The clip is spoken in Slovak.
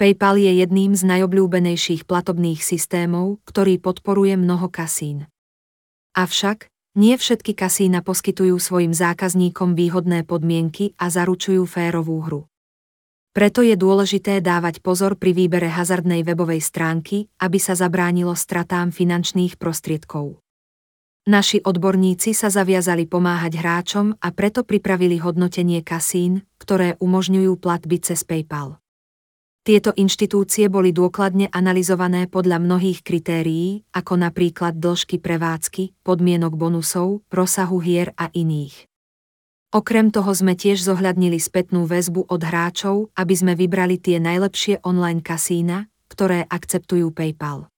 PayPal je jedným z najobľúbenejších platobných systémov, ktorý podporuje mnoho kasín. Avšak, nie všetky kasína poskytujú svojim zákazníkom výhodné podmienky a zaručujú férovú hru. Preto je dôležité dávať pozor pri výbere hazardnej webovej stránky, aby sa zabránilo stratám finančných prostriedkov. Naši odborníci sa zaviazali pomáhať hráčom a preto pripravili hodnotenie kasín, ktoré umožňujú platby cez PayPal. Tieto inštitúcie boli dôkladne analyzované podľa mnohých kritérií, ako napríklad dĺžky prevádzky, podmienok bonusov, rozsahu hier a iných. Okrem toho sme tiež zohľadnili spätnú väzbu od hráčov, aby sme vybrali tie najlepšie online kasína, ktoré akceptujú PayPal.